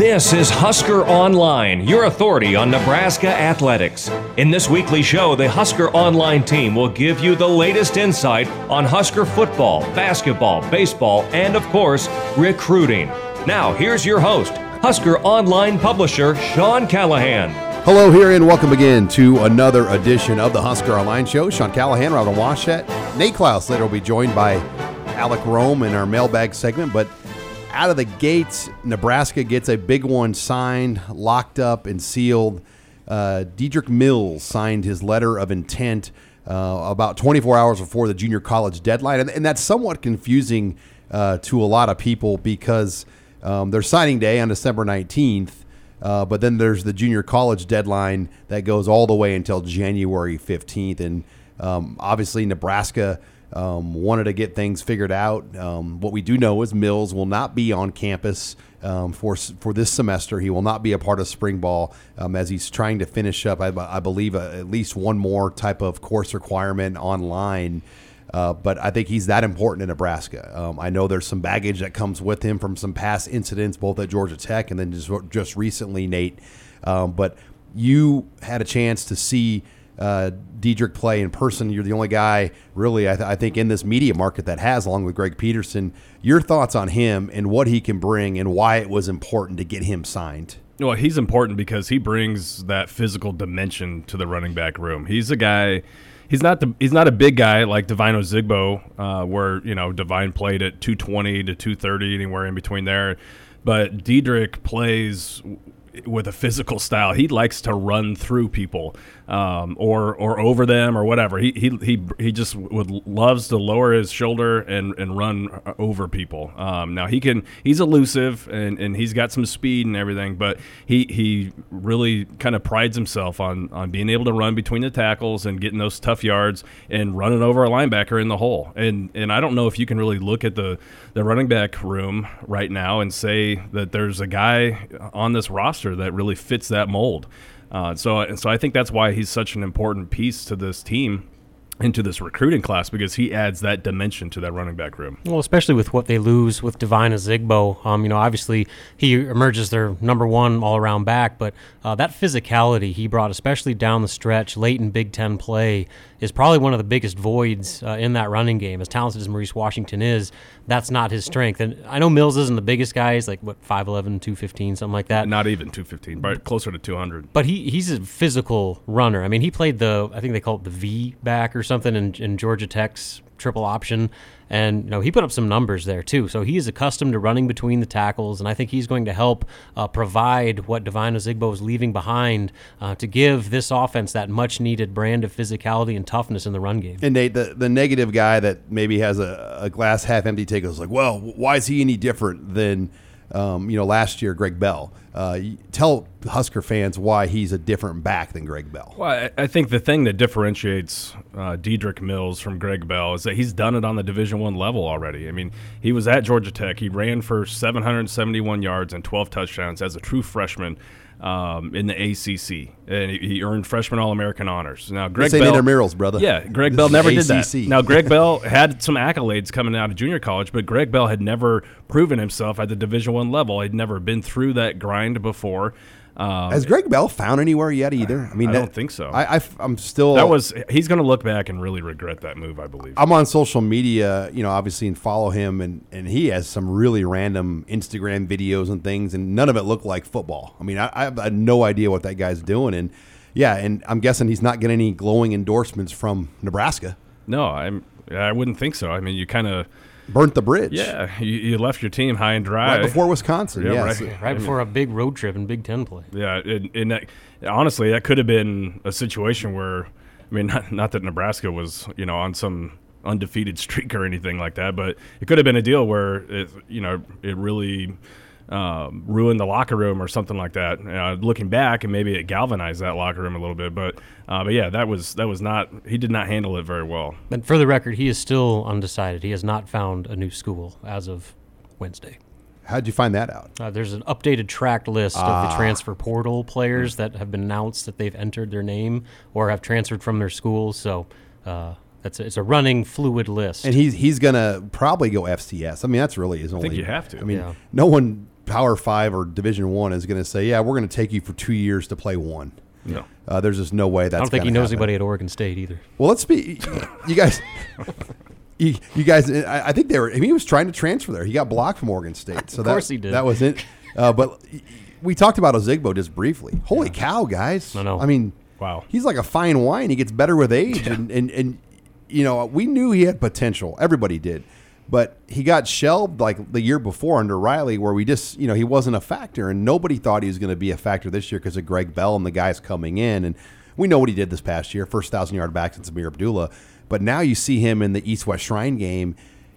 This is Husker Online, your authority on Nebraska athletics. In this weekly show, the Husker Online team will give you the latest insight on Husker football, basketball, baseball, and of course, recruiting. Now, here's your host, Husker Online publisher Sean Callahan. Hello, here, and welcome again to another edition of the Husker Online Show. Sean Callahan, Robin Washut, Nate Clouse later will be joined by Alec Rome in our mailbag segment, but out of the gates, Nebraska gets a big one signed, locked up, and sealed. Uh, Dedrick Mills signed his letter of intent uh, about 24 hours before the junior college deadline, and, and that's somewhat confusing uh, to a lot of people because um, their signing day on December 19th. Uh, but then there's the junior college deadline that goes all the way until January 15th. And um, obviously, Nebraska um, wanted to get things figured out. Um, what we do know is Mills will not be on campus um, for for this semester. He will not be a part of spring ball um, as he's trying to finish up. I, I believe uh, at least one more type of course requirement online. Uh, but I think he's that important in Nebraska. Um, I know there's some baggage that comes with him from some past incidents, both at Georgia Tech and then just just recently, Nate. Um, but you had a chance to see uh, Dedrick play in person. You're the only guy, really, I, th- I, think, in this media market that has, along with Greg Peterson. Your thoughts on him and what he can bring and why it was important to get him signed? Well, he's important because he brings that physical dimension to the running back room. He's a guy. He's not the, he's not a big guy like Devine Ozigbo, uh, where you know Devine played at 220 to 230, anywhere in between there. But Dedrick plays with a physical style. He likes to run through people um, or or over them or whatever. He he he, he just would loves to lower his shoulder and, and run over people. Um, now he can he's elusive and, and he's got some speed and everything, but he he really kind of prides himself on on being able to run between the tackles and getting those tough yards and running over a linebacker in the hole. And and I don't know if you can really look at the the running back room right now and say that there's a guy on this roster that really fits that mold. Uh, so, and so I think that's why he's such an important piece to this team into this recruiting class because he adds that dimension to that running back room. Well, especially with what they lose with Devine Ozigbo. Um, you know, obviously he emerges their number one all around back, but uh, that physicality he brought, especially down the stretch, late in Big Ten play, is probably one of the biggest voids uh, in that running game. As talented as Maurice Washington is, that's not his strength. And I know Mills isn't the biggest guy. He's like, what, 5'11, 215, something like that. Not even 215, but closer to 200. But he, he's a physical runner. I mean, he played the, I think they call it the V back or something in, in Georgia Tech's triple option. And you know, he put up some numbers there too. So he is accustomed to running between the tackles, and I think he's going to help uh, provide what Devine Ozigbo is leaving behind uh, to give this offense that much needed brand of physicality and toughness in the run game. And Nate, the, the negative guy that maybe has a, a glass half empty take is like, well, why is he any different than um, you know, last year, Greg Bell. Uh, tell Husker fans why he's a different back than Greg Bell. Well, I, think the thing that differentiates uh, Dedrick Mills from Greg Bell is that he's done it on the Division One level already. I mean, he was at Georgia Tech. He ran for 771 yards and 12 touchdowns as a true freshman um, in the ACC, and he earned freshman All American honors. Now, Greg Bell, intramurals, brother. Yeah, Greg this Bell never did that. Now, Greg Bell had some accolades coming out of junior college, but Greg Bell had never proven himself at the Division One level. He'd never been through that grind before. Um, Has Greg Bell found anywhere yet either? I mean, I that, don't think so. I, I, am still. That was he's going to look back and really regret that move. I believe. I'm on social media, you know, obviously, and follow him, and and he has some really random Instagram videos and things, and none of it looked like football. I mean, I, I have no idea what that guy's doing, and yeah, and I'm guessing he's not getting any glowing endorsements from Nebraska. No, I'm. I wouldn't think so. I mean, you kind of burnt the bridge. Yeah, you, you, left your team high and dry right before Wisconsin. Yeah, yes. right, right before a big road trip in Big Ten play. Yeah, and, and that, honestly, that could have been a situation where, I mean, not, not that Nebraska was you know on some undefeated streak or anything like that, but it could have been a deal where it you know it really um, ruined the locker room or something like that. Uh, looking back, and maybe it galvanized that locker room a little bit, but uh, but yeah, that was that was not he did not handle it very well. And for the record, he is still undecided. He has not found a new school as of Wednesday. How'd you find that out? Uh, there's an updated tracked list ah. of the ah. transfer portal players that have been announced that they've entered their name or have transferred from their schools. So uh, that's a, it's a running fluid list. And he's he's gonna probably go FCS. I mean, that's really his only. I think you have to. I mean, yeah. no one Power Five or Division One is going to say, "Yeah, we're going to take you for two years to play one." No. Uh, there's just no way that's. I don't think he knows happen. anybody at Oregon State either. Well, let's be. You guys. You, you guys, I I think they were. I mean, he was trying to transfer there. He got blocked from Oregon State. So Of course that, he did. That was it. Uh, but we talked about Ozigbo just briefly. Holy cow, guys! I know. I mean, Wow. he's like a fine wine. He gets better with age, and, and and you know we knew he had potential. Everybody did, but he got shelved like the year before under Riley, where we just you know he wasn't a factor, and nobody thought he was going to be a factor this year because of Greg Bell and the guys coming in, and we know what he did this past year, first thousand yard back since Ameer Abdullah. But now you see him in the East West Shrine game.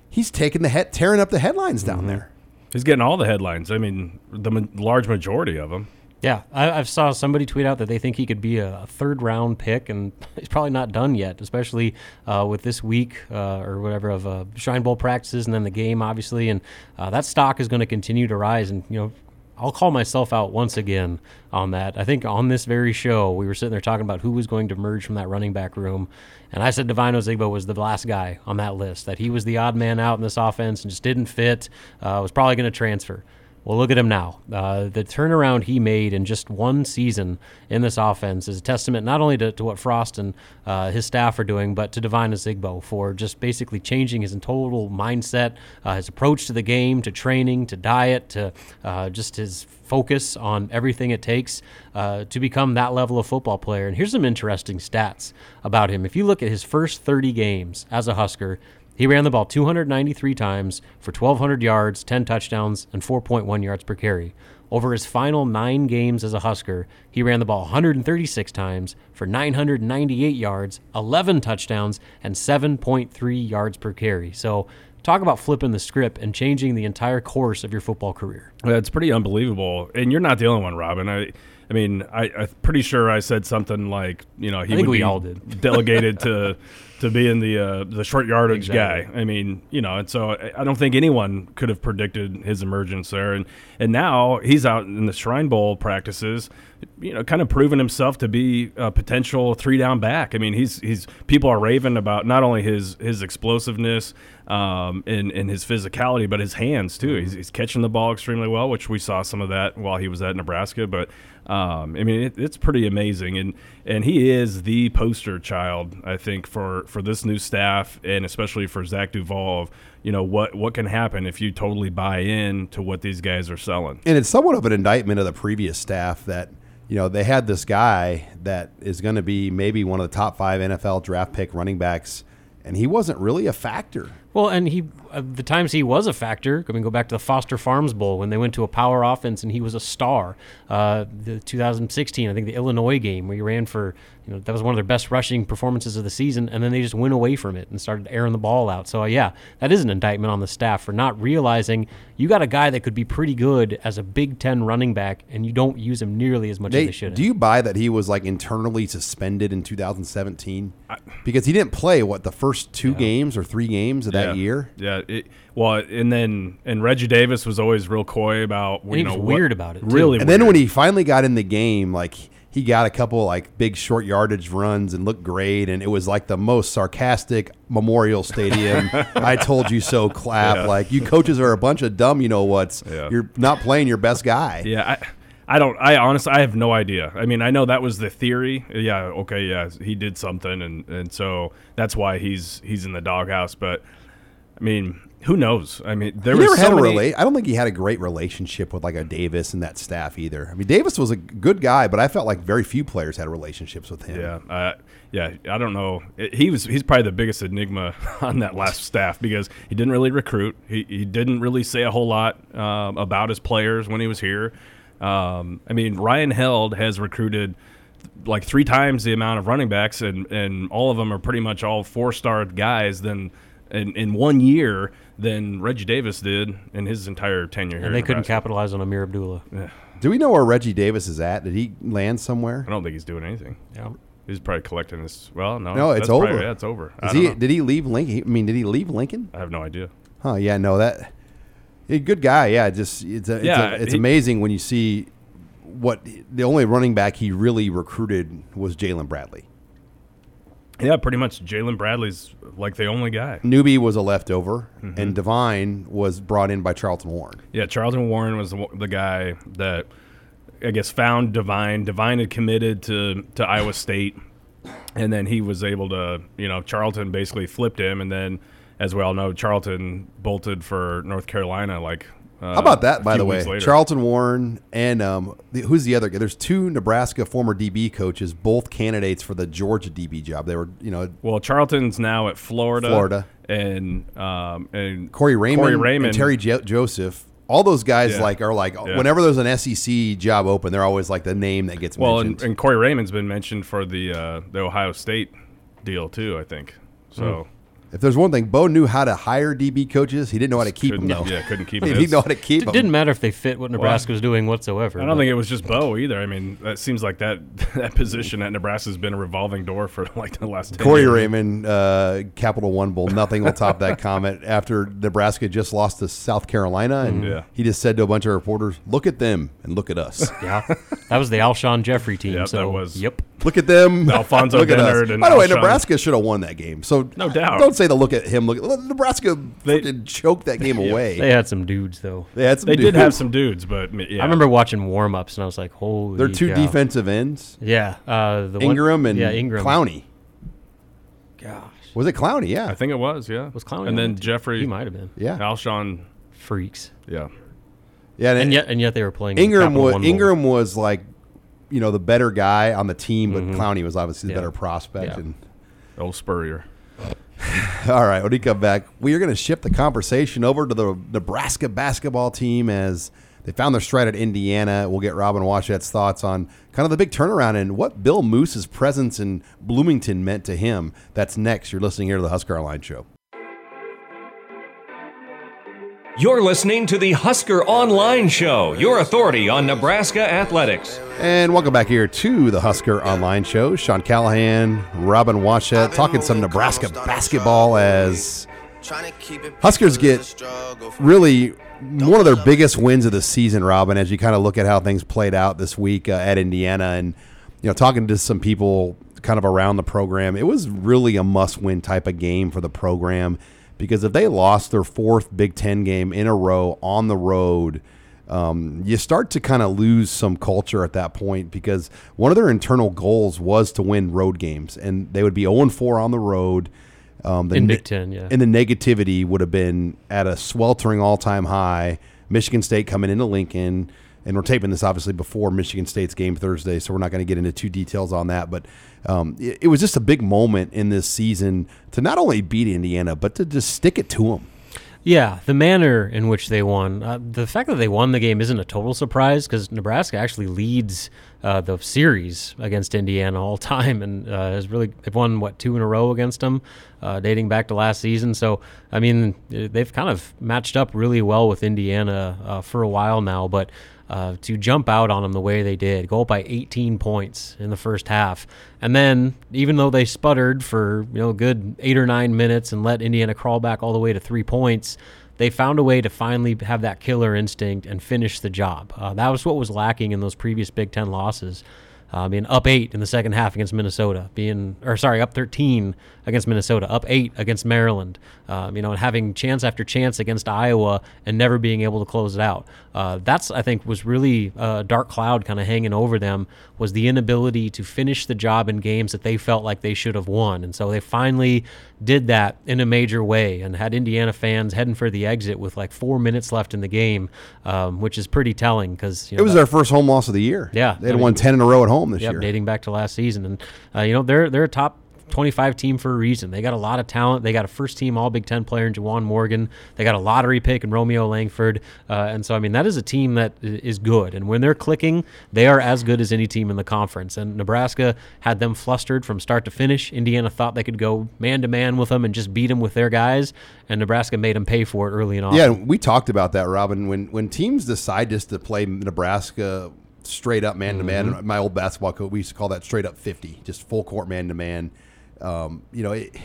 He's taking the head, tearing up the headlines down mm-hmm. there. He's getting all the headlines. I mean, the large majority of them. Yeah, I, saw somebody tweet out that they think he could be a, third round pick, and he's probably not done yet, especially uh, with this week uh, or whatever of uh, Shrine Bowl practices and then the game, obviously. And uh, that stock is going to continue to rise. And, you know, I'll call myself out once again on that. I think on this very show, we were sitting there talking about who was going to merge from that running back room. And I said Devine Ozigbo was the last guy on that list, that he was the odd man out in this offense and just didn't fit, uh, was probably going to transfer. Well, look at him now. Uh, the turnaround he made in just one season in this offense is a testament not only to, to what Frost and uh, his staff are doing, but to Devine Zigbo for just basically changing his total mindset, uh, his approach to the game, to training, to diet, to uh, just his focus on everything it takes uh, to become that level of football player. And here's some interesting stats about him. If you look at his first 30 games as a Husker, he ran the ball 293 times for 1,200 yards, 10 touchdowns, and 4.1 yards per carry. Over his final nine games as a Husker, he ran the ball 136 times for 998 yards, 11 touchdowns, and 7.3 yards per carry. So, talk about flipping the script and changing the entire course of your football career. It's pretty unbelievable, and you're not the only one, Robin. I, I mean, I, I'm pretty sure I said something like, you know, he would we be all did. delegated to to being the uh, the short yardage Exactly. guy. I mean, you know, and so I- I don't think anyone could have predicted his emergence there, and and now he's out in the Shrine Bowl practices, you know, kind of proving himself to be a potential three down back. I mean, he's he's people are raving about not only his his explosiveness um, and and his physicality, but his hands too. He's, he's catching the ball extremely well, which we saw some of that while he was at Nebraska. But um, I mean, it, it's pretty amazing, and and he is the poster child, I think, for for this new staff, and especially for Zach Duval. Of, you know what what can happen if you totally buy in to what these guys are selling. and it's somewhat of an indictment of the previous staff that you know they had this guy that is going to be maybe one of the top five NFL draft pick running backs, and he wasn't really a factor. Well, and he, the times he was a factor, I mean, go back to the Foster Farms Bowl when they went to a power offense and he was a star. Uh, the 2016, I think the Illinois game where he ran for, you know, that was one of their best rushing performances of the season, and then they just went away from it and started airing the ball out. So, uh, yeah, that is an indictment on the staff for not realizing you got a guy that could be pretty good as a Big Ten running back, and you don't use him nearly as much as they should. do you buy that he was like internally suspended in 2017 because he didn't play what the first two games or three games of that year? Yeah. It, well, and then and Reggie Davis was always real coy about you he know was what- weird about it, too. Really, And then when he finally got in the game, like he got a couple like big short yardage runs and looked great, and it was like the most sarcastic Memorial Stadium. I told you so clap. Yeah. Like you coaches are a bunch of dumb, you know what's. Yeah. You're not playing your best guy. Yeah, I, I don't. I honestly, I have no idea. I mean, I know that was the theory. Yeah, okay, yeah, he did something, and and so that's why he's he's in the doghouse. But I mean, who knows? I mean, there He was never so had a many. rela- I don't think he had a great relationship with like a Davis and that staff either. I mean, Davis was a good guy, but I felt like very few players had relationships with him. Yeah, uh, yeah. I don't know. It- he was he's probably the biggest enigma on that last staff because he didn't really recruit. He, he didn't really say a whole lot um, about his players when he was here. Um, I mean, Ryan Held has recruited like three times the amount of running backs, and, and all of them are pretty much all four star guys. Then in, in one year than Reggie Davis did in his entire tenure here. and they at couldn't Nebraska. capitalize on Ameer Abdullah. Do we know where Reggie Davis is at? Did he land somewhere? I don't think he's doing anything. Yeah. He's probably collecting his. Well, no, No, it's that's probably- over. yeah, it's over. I Is he? know. Did he leave Lincoln? I mean, did he leave Lincoln? I have no idea. Huh? Yeah, no, that a good guy. Yeah, just it's a, it's, Yeah, a, it's he- amazing when you see what the only running back he really recruited was Jalen Bradley. Yeah, pretty much. Jalen Bradley's like the only guy. Newby was a leftover, Mm-hmm. and Devine was brought in by Charlton Warren. Yeah, Charlton Warren was the, the guy that I guess found Devine. Devine had committed to to Iowa State, and then he was able to, you know, Charlton basically flipped him, and then, as we all know, Charlton bolted for North Carolina. Like, uh, How about that, by the way? later. Charlton Warren and um, the, who's the other guy? There's two Nebraska former DB coaches, both candidates for the Georgia DB job. They were, you know, Well, Charlton's now at Florida. Florida. and um and Corey Raymond, Corey Raymond, and Terry jo- Joseph. All those guys Yeah. like are like Yeah. whenever there's an SEC job open, they're always like the name that gets Well, mentioned. and, and Corey Raymond's been mentioned for the uh, the Ohio State deal too. I think so. If there's one thing, Bo knew how to hire DB coaches. He didn't know how to keep them Couldn't- though. yeah, couldn't keep he his. didn't know how to keep It them. didn't matter if they fit what Nebraska was doing whatsoever. I don't think it was just Bo either. I mean, that seems like that that position at Nebraska has been a revolving door for like the last 10 Corey years. Raymond, uh, Capital One Bowl. Nothing will top that comment. After Nebraska just lost to South Carolina, and Yeah. he just said to a bunch of reporters, "Look at them and look at us. Yeah, that was the Alshon Jeffery team. Yep, so that was- Yep. Look at them. Alfonso look at us." And By the way, Alshon. Nebraska should have won that game. So No doubt. Don't say the look at him. Look, Nebraska They- freaking choked that game away. They had some dudes though. They had some. They did have some dudes, but yeah. I remember watching warm ups and I was like, "Holy!" They're two cow. defensive ends, Yeah, uh, the one- Ingram and yeah Ingram. Clowney. Gosh, Was it Clowney? Yeah. I think it was, yeah. was Clowney And then team? Jeffery, he might have been yeah. Alshon, freaks, yeah. Yeah. and and yet and yet they were playing. Ingram was Ingram was like, you know, the better guy on the team, but Clowney was obviously the Mm-hmm. Yeah. better prospect. Yeah. And Old Spurrier. all right, when we come back, we are going to shift the conversation over to the Nebraska basketball team as they found their stride at Indiana. We'll get Robin Washut's thoughts on kind of the big turnaround and what Bill Moose's presence in Bloomington meant to him. That's next. You're listening here to the Husker Online Show. You're listening to the Husker Online Show, your authority on Nebraska athletics. And welcome back here to the Husker Online Show. Sean Callahan, Robin Washut, talking some Nebraska basketball as Huskers get really one of their biggest wins of the season, Robin, as you kind of look at how things played out this week uh, at Indiana and, you know, talking to some people kind of around the program. It was really a must win type of game for the program because if they lost their fourth Big Ten game in a row on the road, um, you start to kind of lose some culture at that point because one of their internal goals was to win road games, and they would be 0 4 on the road. Um, the In ne- Big Ten, yeah. And the negativity would have been at a sweltering all time high. Michigan State coming into Lincoln, and we're taping this obviously before Michigan State's game Thursday, so we're not going to get into too details on that. But um, it, it was just a big moment in this season to not only beat Indiana, but to just stick it to them. Yeah, the manner in which they won. Uh, the fact that they won the game isn't a total surprise because Nebraska actually leads uh, the series against Indiana all time, and uh, has really they've won what two in a row against them, uh, dating back to last season. So I mean, they've kind of matched up really well with Indiana uh, for a while now, but. Uh, to jump out on them the way they did, go up by 18 points in the first half, and then even though they sputtered for you know good eight or nine minutes and let Indiana crawl back all the way to three points, they found a way to finally have that killer instinct and finish the job. Uh, that was what was lacking in those previous Big Ten losses. Uh, being up eight in the second half against Minnesota, being or sorry, up 13 against Minnesota, up eight against Maryland, um, you know, and having chance after chance against Iowa and never being able to close it out. Uh, that's I think was really a dark cloud kind of hanging over them was the inability to finish the job in games that they felt like they should have won, and so they finally did that in a major way and had Indiana fans heading for the exit with like four minutes left in the game, um, which is pretty telling because you know, It was their first home loss of the year. Yeah, they had I mean- won ten in a row at home this Yep, year. dating back to last season, and uh, you know they're they're a top 25 team for a reason. They got a lot of talent. They got a first team All Big Ten player in Juwan Morgan. They got a lottery pick in Romeo Langford, uh, and so I mean that is a team that is good. And when they're clicking, they are as good as any team in the conference. And Nebraska had them flustered from start to finish. Indiana thought they could go man to man with them and just beat them with their guys, and Nebraska made them pay for it early and often. Yeah, we talked about that, Robin. When when teams decide just to play Nebraska straight up man to man, my old basketball coach we used to call that straight up fifty, just full court man to man. Um, You know, it,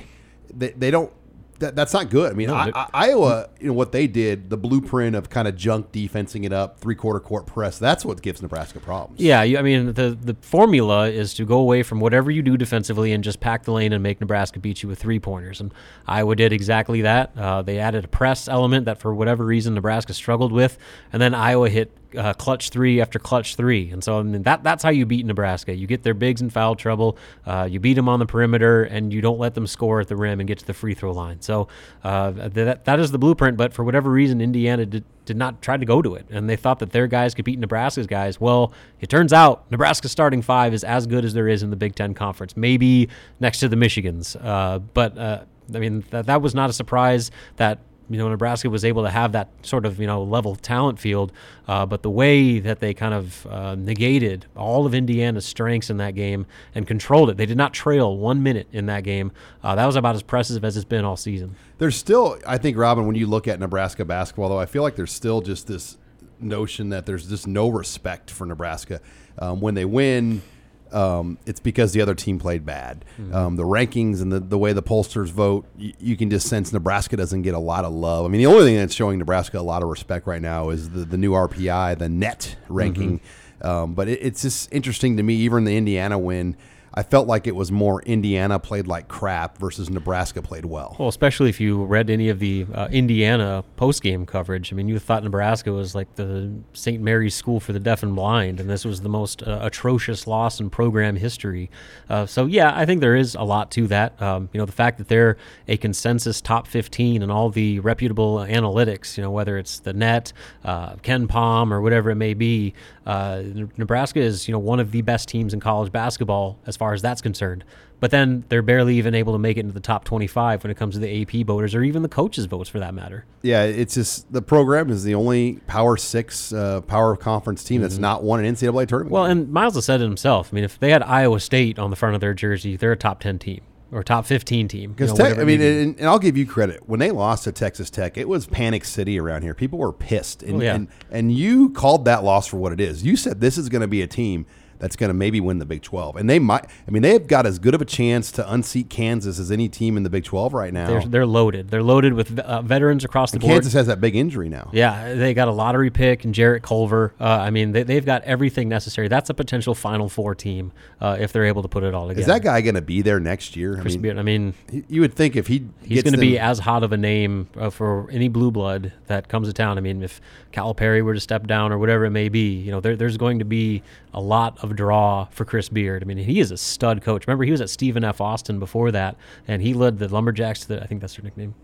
they they don't that, that's not good. I mean, I, I, Iowa, you know what they did, the blueprint of kind of junk defensing it up, three quarter court press. That's what gives Nebraska problems. Yeah, you, I mean the the formula is to go away from whatever you do defensively and just pack the lane and make Nebraska beat you with three pointers. And Iowa did exactly that. Uh, they added a press element that for whatever reason Nebraska struggled with, and then Iowa hit uh, clutch three after clutch three. And so I mean, that that's how you beat Nebraska. You get their bigs in foul trouble, uh, you beat them on the perimeter, and you don't let them score at the rim and get to the free throw line. So uh, that that is the blueprint. But for whatever reason, Indiana did did not try to go to it, and they thought that their guys could beat Nebraska's guys. Well, it turns out Nebraska's starting five is as good as there is in the Big Ten Conference, maybe next to the Michigans. Uh, but uh, I mean, that, that was not a surprise that you know Nebraska was able to have that sort of you know level talent field, uh, but the way that they kind of uh, negated all of Indiana's strengths in that game and controlled it, they did not trail one minute in that game. Uh, that was about as impressive as it's been all season. There's still, I think, Robin, when you look at Nebraska basketball, though, I feel like there's still just this notion that there's just no respect for Nebraska. Um, when they win, um, it's because the other team played bad. Um, the rankings and the, the way the pollsters vote, you, you can just sense Nebraska doesn't get a lot of love. I mean, the only thing that's showing Nebraska a lot of respect right now is the, the new RPI, the net ranking. Um, but it, it's just interesting to me, even the Indiana win. I felt like it was more Indiana played like crap versus Nebraska played well. Well, especially if you read any of the uh, Indiana post-game coverage. I mean, you thought Nebraska was like the St. Mary's School for the Deaf and Blind, and this was the most uh, atrocious loss in program history. Uh, so, yeah, I think there is a lot to that. Um, you know, the fact that they're a consensus top 15 and all the reputable analytics, you know, whether it's the net, uh, KenPom, or whatever it may be, uh, Nebraska is, you know, one of the best teams in college basketball as far as that's concerned. But then they're barely even able to make it into the top 25 when it comes to the AP voters or even the coaches' votes for that matter. Yeah, it's just the program is the only Power Six uh, Power Conference team that's not won an NCAA tournament. Mm-hmm. Well, and Miles has said it himself. I mean, if they had Iowa State on the front of their jersey, they're a top 10 team or top 15 team. you know, Tech, I mean, and, and I'll give you credit when they lost to Texas Tech, it was panic city around here. People were pissed, and Oh, yeah. and, and you called that loss for what it is. You said this is going to be a team that's going to maybe win the Big 12. And they might, I mean, they've got as good of a chance to unseat Kansas as any team in the Big 12 right now. they're, they're loaded. They're loaded with uh, veterans across the board. Kansas has that big injury now. Yeah, they got a lottery pick and Jarrett Culver. Uh, I mean, they, they've got everything necessary. That's a potential Final Four team uh, if they're able to put it all together. Is that guy going to be there next year? I Chris mean, Beard, I mean, you would think if he he's going to be as hot of a name uh, for any blue blood that comes to town. I mean, if Calipari were to step down or whatever it may be, you know, there, there's going to be a lot of draw for Chris Beard. I mean, he is a stud coach. Remember, he was at Stephen F. Austin before that, and he led the Lumberjacks to the, I think that's their nickname.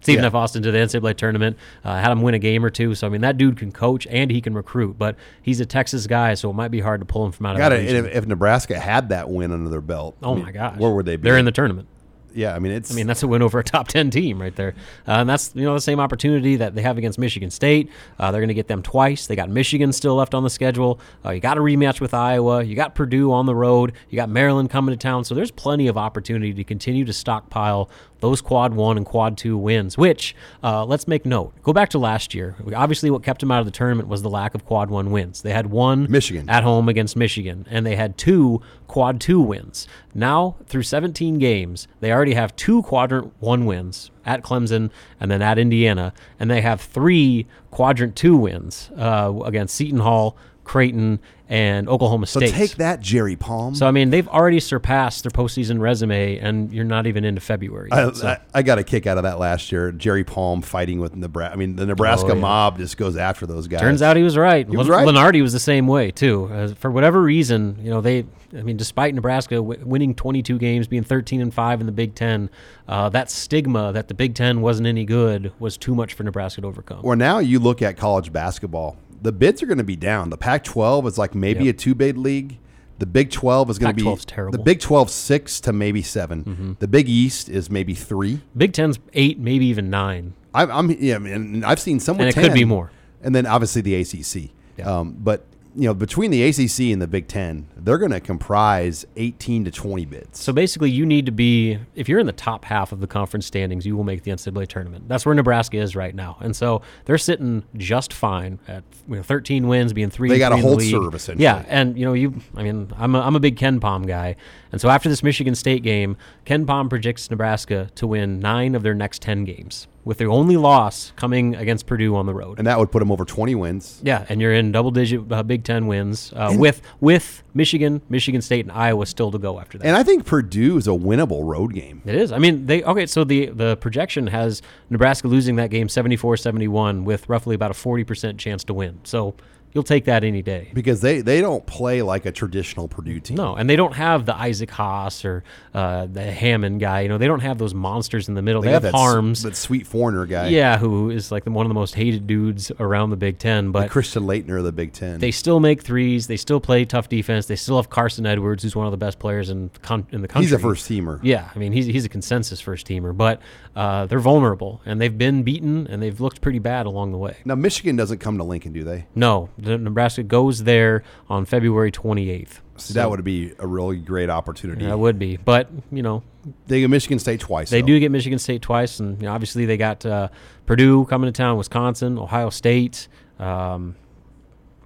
Stephen Yeah. F. Austin to the NCAA tournament, uh, had him win a game or two. So I mean, that dude can coach and he can recruit, but he's a Texas guy, so it might be hard to pull him from out of Got it. If, if Nebraska had that win under their belt, I Oh mean, my gosh, where would they be? They're in the tournament. Yeah, I mean it's. I mean, that's a win over a top 10 team right there. Uh, and that's, you know, the same opportunity that they have against Michigan State. Uh, they're going to get them twice. They got Michigan still left on the schedule. Uh, you got a rematch with Iowa. You got Purdue on the road. You got Maryland coming to town. So there's plenty of opportunity to continue to stockpile those quad one and quad two wins, which, uh, let's make note. Go back to last year. Obviously, what kept them out of the tournament was the lack of quad one wins. They had one Michigan. at home against Michigan, and they had two quad two wins. Now, through 17 games, they already have two quadrant one wins at Clemson and then at Indiana, and they have three quadrant two wins uh, against Seton Hall, Creighton, and Oklahoma State. so take that, Jerry Palm. So I mean, they've already surpassed their postseason resume, and you're not even into February. I. So- I, I got a kick out of that last year. Jerry Palm fighting with Nebraska. I mean, the Nebraska Oh, yeah. mob just goes after those guys. Turns out he was right. He was right. Lunardi was the same way too. Uh, for whatever reason, you know they. I mean, despite Nebraska w- winning 22 games, being 13 and five in the Big Ten, uh, that stigma that the Big Ten wasn't any good was too much for Nebraska to overcome. Well, now you look at college basketball. The bids are going to be down. The Pac-12 is like maybe Yep. a two-bid league. The Big 12 is going to be terrible. Mm-hmm. The Big 12 six to maybe 7 The Big East is maybe three. Big Ten's eight, maybe even nine. I, I'm yeah, I mean, I've seen some with And it could 10. be more. And then obviously the ACC. Yeah. Um, but you know, between the ACC and the Big Ten, they're going to comprise 18 to 20 bids. So basically, you need to be if you're in the top half of the conference standings, you will make the NCAA tournament. That's where Nebraska is right now, and so they're sitting just fine at you know, 13 wins, being three. They got a three in the hold serve, essentially. Yeah, and you know, you. I mean, I'm a, I'm a big KenPom guy, and so after this Michigan State game, KenPom predicts Nebraska to win nine of their next 10 games, with their only loss coming against Purdue on the road. and that would put them over 20 wins. Yeah, and you're in double-digit uh, Big Ten wins uh, with with Michigan, Michigan State, and Iowa still to go after that. And I think Purdue is a winnable road game. It is. I mean, they okay. So the the projection has Nebraska losing that game 74-71 with roughly about a forty percent chance to win. So you'll take that any day. because they, they don't play like a traditional Purdue team. No, and they don't have the Isaac Haas or uh, the Hammond guy. You know, they don't have those monsters in the middle. They, got have that, Haarms. that sweet foreigner guy. yeah, who is like the, one of the most hated dudes around the Big Ten. But Christian Laettner of the Big Ten. they still make threes. They still play tough defense. They still have Carson Edwards, who's one of the best players in the, con- in the country. He's a first teamer. Yeah, I mean he's he's a consensus first teamer, but uh, they're vulnerable and they've been beaten and they've looked pretty bad along the way. Now Michigan doesn't come to Lincoln, do they? No, the, Nebraska goes there on February 28th. So that would be a really great opportunity. That would be, but you know they get Michigan State twice. they though. do get Michigan State twice, and you know, obviously they got uh, Purdue coming to town, Wisconsin, Ohio State, um,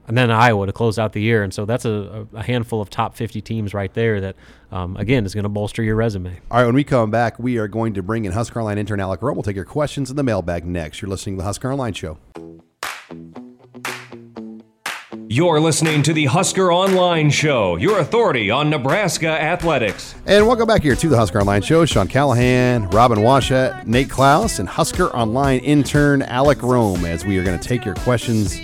and then Iowa to close out the year. And so that's a, a handful of top 50 teams right there that, um, again, is going to bolster your resume. All right, when we come back, we are going to bring in Husker Online intern Alec Rome. We'll take your questions in the mailbag next. You're listening to the Husker Online Show. You're listening to the Husker Online Show, your authority on Nebraska athletics. And welcome back here to the Husker Online Show. Sean Callahan, Robin Washut, Nate Clouse, and Husker Online intern Alec Rome as we are going to take your questions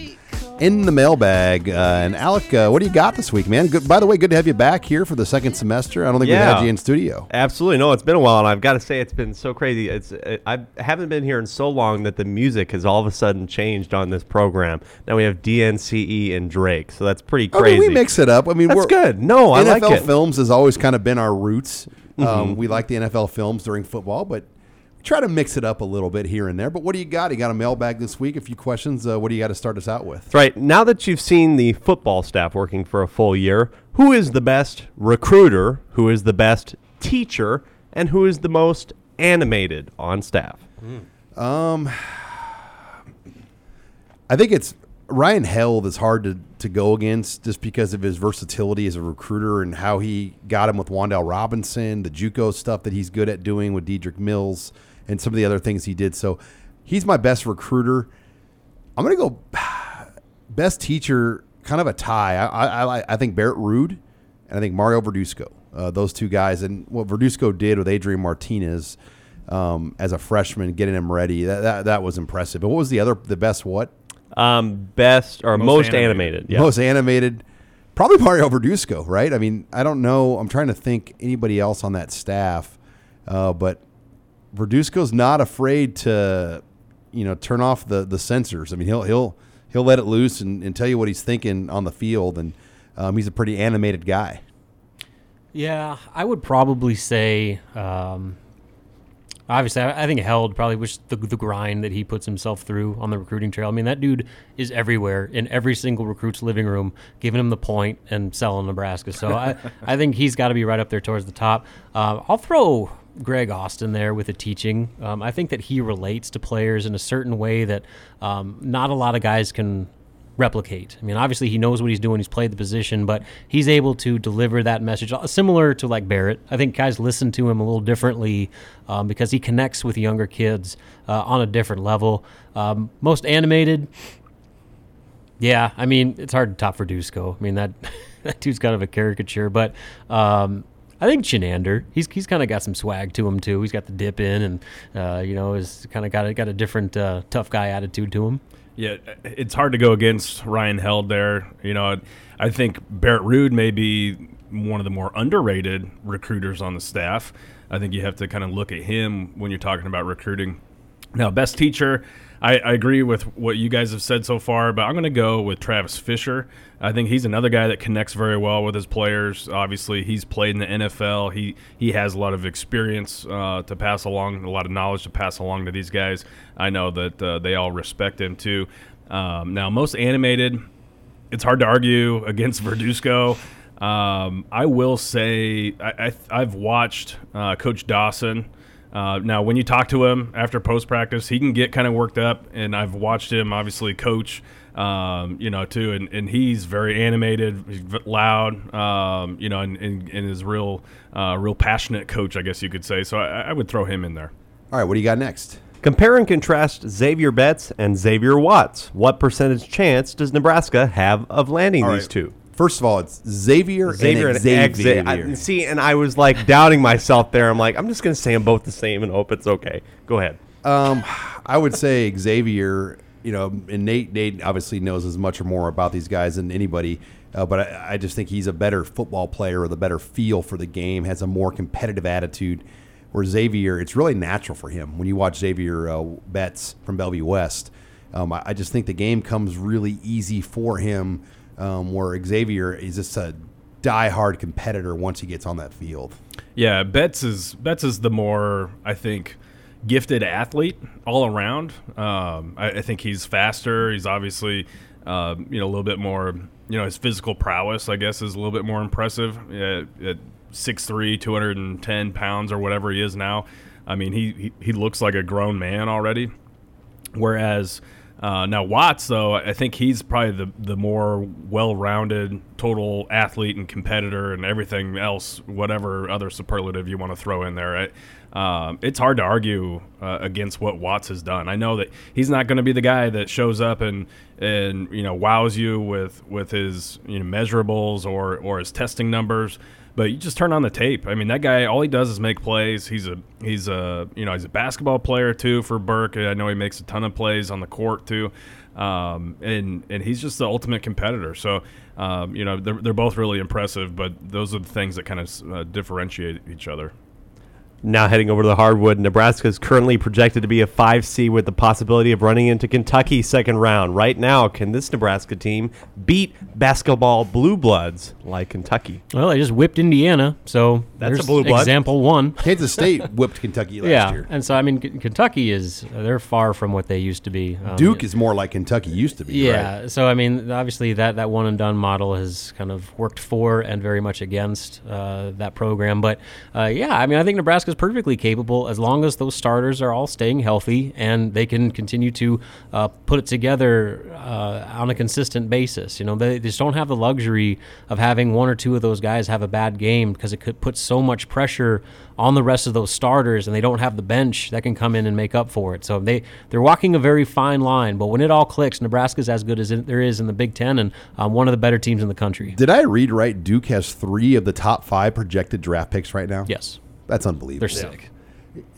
in the mailbag. Uh, and Alec, uh, what do you got this week, man? Good. By the way, good to have you back here for the second semester. I don't think we've had you in studio. Absolutely, no. It's been a while, and I've got to say it's been so crazy. It's uh, I haven't been here in so long that the music has all of a sudden changed on this program. Now we have DNCE and Drake, so that's pretty I crazy. mean, we mix it up. I mean, That's we're, good. No, I NFL like it. Mm-hmm. films has always kind of been our roots. Um, we like the NFL films during football, but try to mix it up a little bit here and there. But what do you got? You got a mailbag this week? A few questions. Uh, what do you got to start us out with? That's right. Now that you've seen the football staff working for a full year, who is the best recruiter? Who is the best teacher? And who is the most animated on staff? Um, I think it's Ryan Held is hard to, to go against just because of his versatility as a recruiter and how he got him with Wan'Dale Robinson, the JUCO stuff that he's good at doing with Dedrick Mills, and some of the other things he did. So he's my best recruiter. I'm gonna go best teacher, kind of a tie. I I, I- I think Barrett Ruud, and I think Mario Verduzco. Uh, those two guys, and what Verduzco did with Adrian Martinez um, as a freshman, getting him ready, that, that that was impressive. But what was the other, the best what? Um, best or Most most, animated. animated. Yeah. Most animated, probably Mario Verduzco, right? I mean, I don't know. I'm trying to think anybody else on that staff, uh, but Verduzco's not afraid to, you know, turn off the the sensors. I mean, he'll he'll he'll let it loose and, and tell you what he's thinking on the field, and um, he's a pretty animated guy. Yeah, I would probably say. Um, obviously, I, I think Held probably was the, the grind that he puts himself through on the recruiting trail. I mean, that dude is everywhere in every single recruit's living room, giving him the point and selling Nebraska. So I, I think he's got to be right up there towards the top. Uh, I'll throw Greg Austin there with the teaching. Um, I think that he relates to players in a certain way that um, not a lot of guys can replicate. I mean, obviously he knows what he's doing. He's played the position, but he's able to deliver that message uh, similar to like Barrett. I think guys listen to him a little differently um, because he connects with younger kids uh, on a different level. Um, most animated, yeah. I mean, it's hard to top Verduzco. I mean that that dude's kind of a caricature, but. Um, I think Chinander, he's he's kind of got some swag to him too. He's got the dip in, and uh, you know, is kind of got a, got a different uh, tough guy attitude to him. Yeah, it's hard to go against Ryan Held there. You know, I think Barrett Ruud may be one of the more underrated recruiters on the staff. I think you have to kind of look at him when you're talking about recruiting. Now, best teacher, I, I agree with what you guys have said so far, but I'm going to go with Travis Fisher. I think he's another guy that connects very well with his players. Obviously, he's played in the NFL. He he has a lot of experience uh, to pass along, a lot of knowledge to pass along to these guys. I know that uh, they all respect him too. Um, now, most animated, it's hard to argue against Verduzco. Um, I will say I, have watched uh, Coach Dawson. Uh, now, when you talk to him after post practice, he can get kind of worked up, and I've watched him obviously coach, um, you know, too, and, and he's very animated, he's loud, um, you know, and, and, and is real, uh, real passionate coach, I guess you could say. So I, I would throw him in there. All right, what do you got next? Compare and contrast Xavier Betts and Xavier Watts. What percentage chance does Nebraska have of landing All these right. two? First of all, it's Xavier, Xavier and and Xavier. Xavier. I, see, and I was like doubting myself there. I'm like, I'm just going to say them both the same and hope it's okay. Go ahead. Um, I would say Xavier. You know, and Nate. Nate obviously knows as much or more about these guys than anybody. Uh, but I, I just think he's a better football player with a better feel for the game, has a more competitive attitude. Where Xavier, it's really natural for him when you watch Xavier uh, Betts from Bellevue West. Um, I, I just think the game comes really easy for him. Um, where Xavier is just a die-hard competitor once he gets on that field. Yeah, Betts is Betts is the more I think gifted athlete all around. Um, I, I think he's faster. He's obviously uh, you know a little bit more. You know his physical prowess, I guess, is a little bit more impressive. Uh, at 6'3", 210 pounds or whatever he is now. I mean, he, he, he looks like a grown man already. Whereas uh, now Watts, though, I think he's probably the the more well-rounded total athlete and competitor and everything else, whatever other superlative you want to throw in there. Um, it's hard to argue uh, against what Watts has done. I know that he's not going to be the guy that shows up and and you know wows you with with his you know measurables or or his testing numbers. But you just turn on the tape. I mean, that guy, all he does is make plays. He's a he's a you know he's a basketball player too for Burke. I know he makes a ton of plays on the court too, um, and and he's just the ultimate competitor. So um, you know they're they're both really impressive. But those are the things that kind of uh, differentiate each other. Now heading over to the hardwood, Nebraska is currently projected to be a 5C with the possibility of running into Kentucky second round. Right now, can this Nebraska team beat basketball blue bloods like Kentucky? Well, they just whipped Indiana, so That's a blue blood. example one. Kansas State whipped Kentucky last yeah, year. and so I mean, K- Kentucky is they're far from what they used to be. Um, Duke is more like Kentucky used to be. Yeah, right? so I mean, obviously that that one and done model has kind of worked for and very much against uh, that program. But uh, yeah, I mean, I think Nebraska is perfectly capable as long as those starters are all staying healthy and they can continue to uh, put it together uh, on a consistent basis. You know, they, they just don't have the luxury of having one or two of those guys have a bad game because it could put so much pressure on the rest of those starters, and they don't have the bench that can come in and make up for it. So they they're walking a very fine line. But when it all clicks, Nebraska's as good as it, there is in the Big Ten, and um, one of the better teams in the country. Did I read right? Duke has three of the top five projected draft picks right now. Yes, that's unbelievable. they're sick.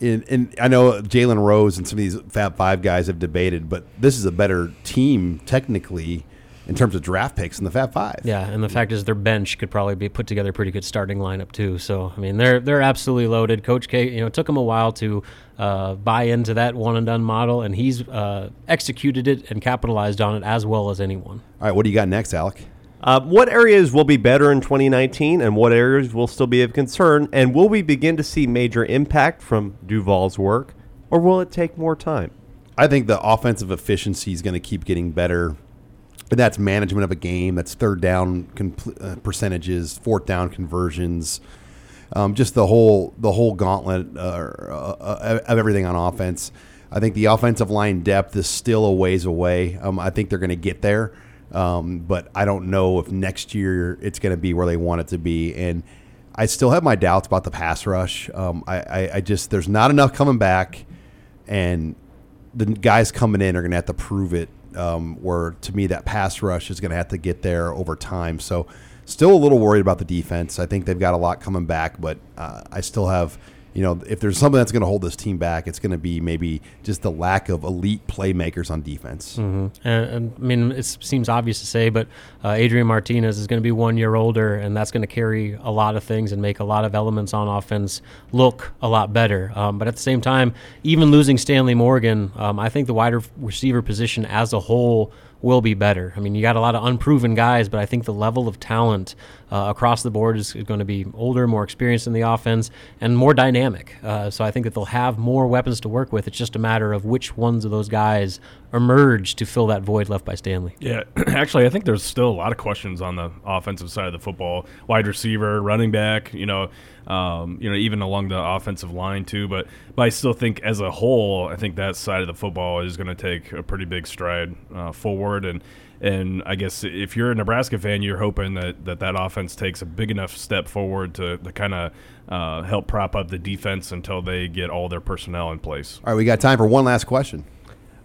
And, and I know Jalen Rose and some of these Fab Five guys have debated, but this is a better team technically in terms of draft picks in the Fab Five. Yeah, and the fact is their bench could probably be put together a pretty good starting lineup too. So I mean, they're they're absolutely loaded. Coach K, you know, it took him a while to uh, buy into that one and done model, and he's uh, executed it and capitalized on it as well as anyone. All right, what do you got next, Alec? Uh, what areas will be better in 2019 and what areas will still be of concern? And will we begin to see major impact from Duval's work or will it take more time? I think the offensive efficiency is going to keep getting better. That's management of a game. That's third down compl- uh, percentages, fourth down conversions, um, just the whole the whole gauntlet uh, uh, of everything on offense. I think the offensive line depth is still a ways away. Um, I think they're going to get there, um, but I don't know if next year it's going to be where they want it to be. And I still have my doubts about the pass rush. Um, I, I, I just there's not enough coming back, and the guys coming in are going to have to prove it. Um, where to me that pass rush is going to have to get there over time. So still a little worried about the defense. I think they've got a lot coming back, but uh, I still have. You know, if there's something that's going to hold this team back, it's going to be maybe just the lack of elite playmakers on defense. Mm-hmm. And, I mean, it seems obvious to say, but uh, Adrian Martinez is going to be one year older, and that's going to carry a lot of things and make a lot of elements on offense look a lot better. Um, but at the same time, even losing Stanley Morgan, um, I think the wider receiver position as a whole will be better. I mean, you got a lot of unproven guys, but I think the level of talent uh, across the board is going to be older, more experienced in the offense, and more dynamic. Uh, so I think that they'll have more weapons to work with. It's just a matter of which ones of those guys emerge to fill that void left by Stanley. Yeah, actually, I think there's still a lot of questions on the offensive side of the football. Wide receiver, running back, you know, um, you know, even along the offensive line too. But but I still think as a whole, I think that side of the football is going to take a pretty big stride uh, forward. And and I guess if you're a Nebraska fan, you're hoping that that, that offense takes a big enough step forward to, to kind of uh, help prop up the defense until they get all their personnel in place. All right, we got time for one last question.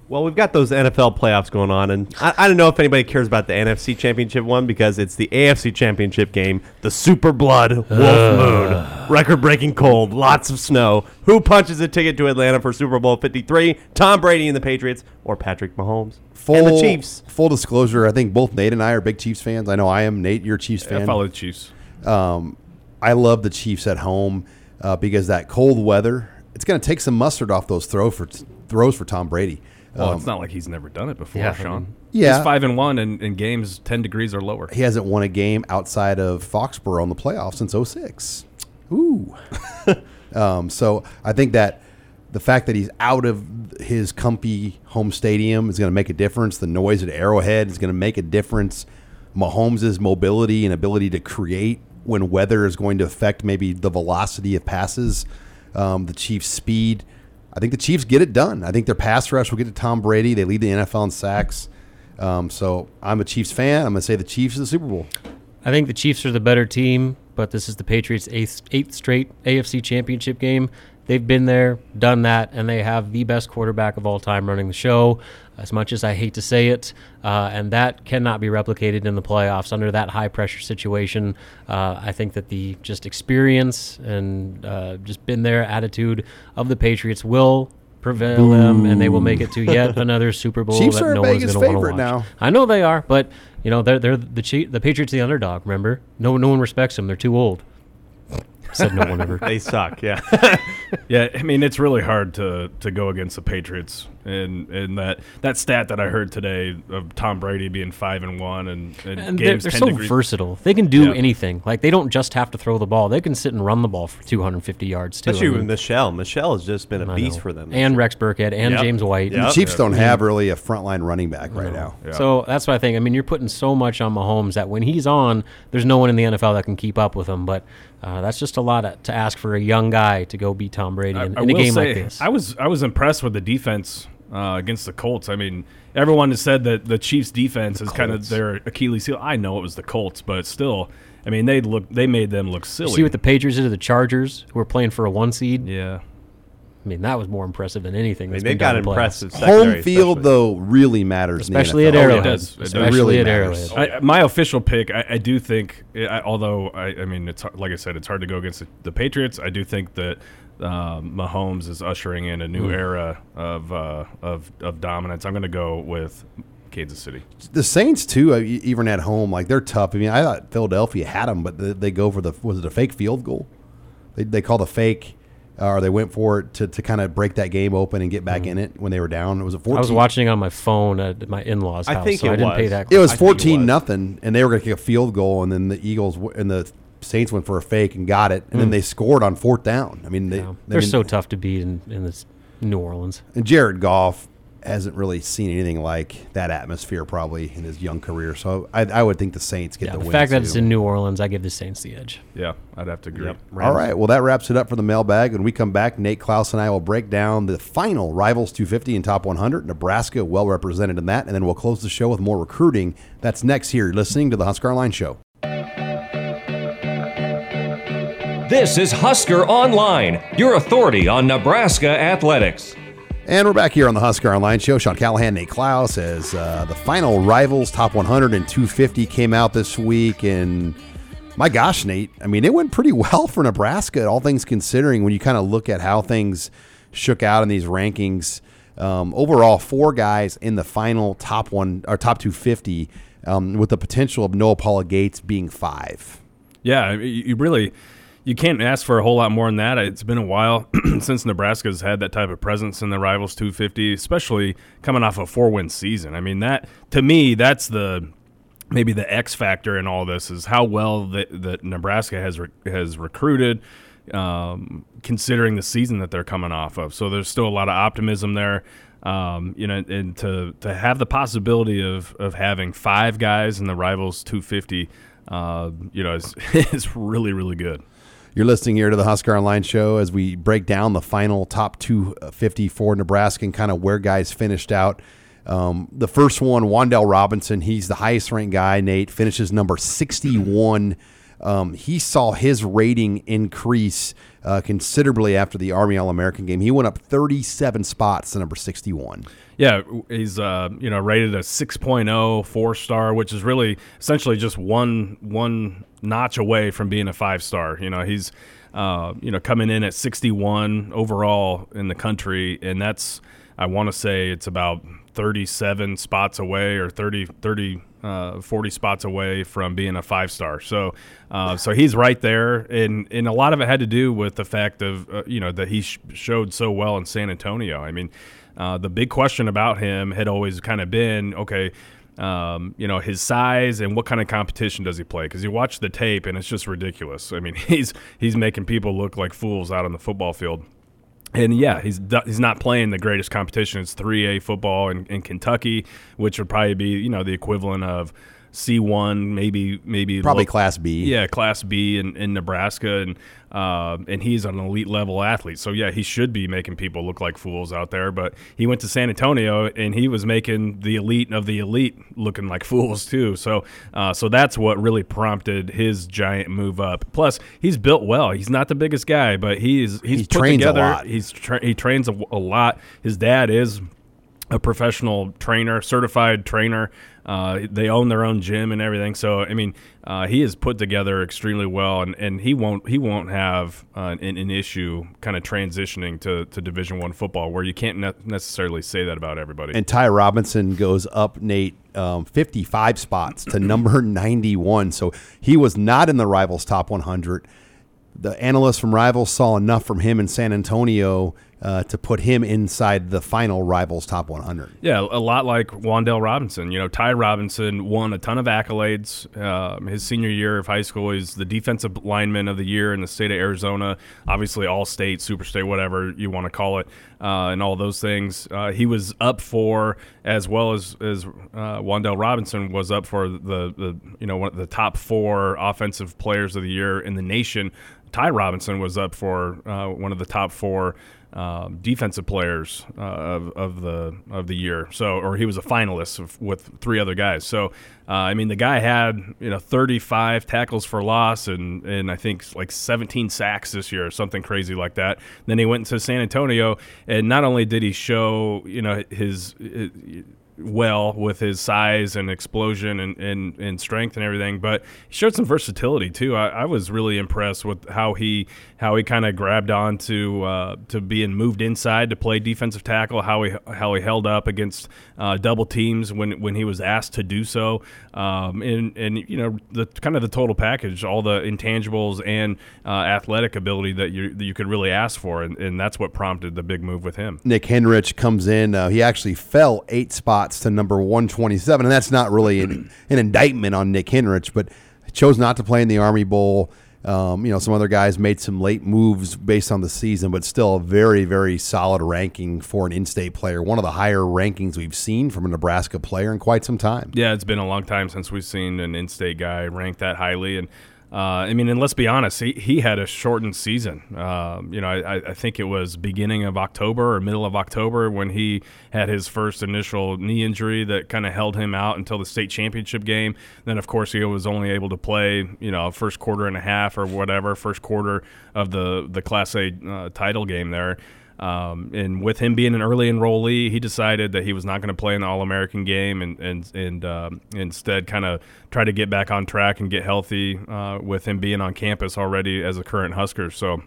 Well, we've got those NFL playoffs going on, and I, I don't know if anybody cares about the NFC Championship one because it's the AFC Championship game, the Super Blood Wolf Moon, record-breaking cold, lots of snow. Who punches a ticket to Atlanta for Super Bowl 53? Tom Brady and the Patriots, or Patrick Mahomes Full, and the Chiefs? Full disclosure, I think both Nate and I are big Chiefs fans. I know I am. Nate, you're a Chiefs fan. I follow the Chiefs. Um, I love the Chiefs at home uh, because that cold weather, it's going to take some mustard off those throw for throws for Tom Brady. Well, Um, it's not like he's never done it before, Yeah, I Sean. mean- Yeah. he's five and one, and in games ten degrees or lower. he hasn't won a game outside of Foxborough in the playoffs since 06. Ooh. um, so I think that the fact that he's out of his comfy home stadium is going to make a difference. The noise at Arrowhead is going to make a difference. Mahomes' mobility and ability to create when weather is going to affect maybe the velocity of passes, um, the Chiefs' speed. I think the Chiefs get it done. I think their pass rush will get to Tom Brady. They lead the NFL in sacks. Um, so I'm a Chiefs fan. I'm going to say the Chiefs is the Super Bowl. I think the Chiefs are the better team, but this is the Patriots' eighth, eighth straight AFC Championship game. They've been there, done that, and they have the best quarterback of all time running the show. As much as I hate to say it, uh, and that cannot be replicated in the playoffs under that high pressure situation. Uh, I think that the just experience and uh, just been there attitude of the Patriots will prevail them, and they will make it to yet another Super Bowl Chiefs that are a no one's Vegas going to want to favorite watch. now. I know they are, but you know they're they're the Chi- the Patriots the underdog. Remember, no no one respects them. They're too old. Said no one ever. They suck, yeah. Yeah, I mean it's really hard to to go against the Patriots, and and that that stat that I heard today of Tom Brady being five and one and, and, And they're, they're 10 so degrees. versatile. They can do Yeah. anything. Like they don't just have to throw the ball. They can sit and run the ball for 250 yards too. Especially I with Michel. Michel has just been a I beast know. for them. And. Rex Burkhead and Yep. James White. Yep. The Chiefs don't have really a frontline running back right now. Yeah. So that's what I think. I mean, you're putting so much on Mahomes that when he's on, there's no one in the NFL that can keep up with him. But uh, that's just a lot to ask for a young guy to go beat Tom Brady in, I in a game say, like this. I was I was impressed with the defense uh, against the Colts. I mean, everyone has said that the Chiefs' defense is kind of their Achilles heel. I know it was the Colts, but still, I mean, they look they made them look silly. See what the Patriots did to the Chargers, who were playing for a one seed. yeah, I mean, that was more impressive than anything. I mean, they been got done in the playoffs. impressive secondary, Home field, especially. though, really matters. in the especially at NFL. Oh, it Arrowhead. does. It. Especially really at matters. Arrowhead. I, my official pick, I, I do think, I, although I, I mean, it's like I said, it's hard to go against the, the Patriots. I do think that um, Mahomes is ushering in a new Hmm. era of, uh, of of dominance. I'm going to go with Kansas City. The Saints too, uh, even at home, like they're tough. I mean, I thought Philadelphia had them, but they, they go for the was it a fake field goal? They they called a fake, uh, or they went for it to, to kind of break that game open and get back in it when they were down. It was a fourteen. Hmm. I was watching on my phone at my in-laws' I think so it I didn't pay was. that. It was I think it fourteen was. nothing, and they were going to kick a field goal, and then the Eagles w- and the Saints went for a fake and got it, and then they scored on fourth down. I mean, they, Yeah. I Hmm. They're mean, so tough to beat in, in this New Orleans. And Jared Goff hasn't really seen anything like that atmosphere probably in his young career. So I, I would think the Saints get Yeah, the, the win. fact that it's in New Orleans, I give the Saints the edge. Yeah, I'd have to agree. Yep. All right. Well, that wraps it up for the mailbag. When we come back, Nate Clouse and I will break down the final Rivals 250 and Top 100. Nebraska well represented in that. And then we'll close the show with more recruiting. That's next here. You're listening to the Husker Line Show. This is Husker Online, your authority on Nebraska athletics. And we're back here on the Husker Online Show. Sean Callahan, Nate Clouse, as uh, the final Rivals Top 100 and 250 came out this week. And my gosh, Nate, I mean, it went pretty well for Nebraska, all things considering, when you kind of look at how things shook out in these rankings. Um, overall, four guys in the final top one or top 250, um, with the potential of Noa Pola-Gates being five. Yeah, I mean, you you really you can't ask for a whole lot more than that. It's been a while since Nebraska's had that type of presence in the Rivals 250, especially coming off a four-win season. I mean, that to me, that's the maybe the X factor in all this is how well that, that Nebraska has re- has recruited, um, considering the season that they're coming off of. So there's still a lot of optimism there. Um, you know, and to to have the possibility of of having five guys in the rivals 250, uh, you know, is is really really good. You're listening here to the Husker Online Show as we break down the final top 250 for Nebraska and kind of where guys finished out. Um, the first one, Wan'Dale Robinson, he's the highest ranked guy. Nate finishes number 61. Um, he saw his rating increase uh, considerably after the Army All American game. He went up 37 spots to number 61. Yeah, he's uh, you know rated a 6.0 four star, which is really essentially just one one notch away from being a five star. You know, he's uh, you know coming in at 61 overall in the country, and that's I want to say it's about 37 spots away or 30 30 uh, 40 spots away from being a five star. So, uh, so he's right there, and and a lot of it had to do with the fact of uh, you know that he sh- showed so well in San Antonio. I mean, uh, the big question about him had always kind of been okay. Um, you know his size and what kind of competition does he play? Because you watch the tape and it's just ridiculous. I mean, he's he's making people look like fools out on the football field. And yeah, he's he's not playing the greatest competition. It's 3A football in, in Kentucky, which would probably be you know the equivalent of C1, maybe maybe probably Class B. Yeah, Class B in, in Nebraska, and uh, and he's an elite level athlete. So yeah, he should be making people look like fools out there. But he went to San Antonio and he was making the elite of the elite looking like fools too. So uh, so that's what really prompted his giant move up. Plus, he's built well. He's not the biggest guy, but he's he's he put trains together. a lot. He's tra- he trains a, a lot. His dad is a professional trainer, certified trainer. Uh, they own their own gym and everything. So I mean, uh, he is put together extremely well, and, and he won't he won't have uh, an, an issue kind of transitioning to, to Division One football, where you can't ne- necessarily say that about everybody. And Ty Robinson goes up, Nate, um, 55 spots to number 91. So he was not in the Rivals top 100. The analysts from Rivals saw enough from him in San Antonio uh, to put him inside the final Rivals top 100. Yeah, a lot like Wan'Dale Robinson. You know, Ty Robinson won a ton of accolades. Um, his senior year of high school, he's the defensive lineman of the year in the state of Arizona. Obviously, all state, super state, whatever you want to call it, uh, and all those things. Uh, he was up for, as well as as uh, Wan'Dale Robinson was up for the the you know one of the top four offensive players of the year in the nation. Ty Robinson was up for uh, one of the top four um, defensive players uh, of, of the of the year. So, or he was a finalist of, with three other guys. So, uh, I mean, the guy had you know 35 tackles for loss and and I think like 17 sacks this year, or something crazy like that. Then he went to San Antonio, and not only did he show you know his, his well with his size and explosion and, and, and strength and everything, but he showed some versatility too. I, I was really impressed with how he how he kind of grabbed on to uh, to being moved inside to play defensive tackle, how he how he held up against uh, double teams when when he was asked to do so, um, and and you know the kind of the total package, all the intangibles and uh, athletic ability that you that you could really ask for, and, and that's what prompted the big move with him. Nick Henrich comes in. Uh, he actually fell eight spots to number 127, and that's not really an, an indictment on Nick Henrich, but chose not to play in the Army Bowl. Um, you know, some other guys made some late moves based on the season, but still a very, very solid ranking for an in-state player. One of the higher rankings we've seen from a Nebraska player in quite some time. Yeah, it's been a long time since we've seen an in-state guy ranked that highly, and uh, I mean, and let's be honest, he, he had a shortened season. Uh, you know, I, I think it was beginning of October or middle of October when he had his first initial knee injury that kind of held him out until the state championship game. Then, of course, he was only able to play, you know, first quarter and a half or whatever, first quarter of the the Class A uh, title game there. Um, and with him being an early enrollee, he decided that he was not going to play in the All American game and and and um, instead kind of try to get back on track and get healthy uh, with him being on campus already as a current Husker. So,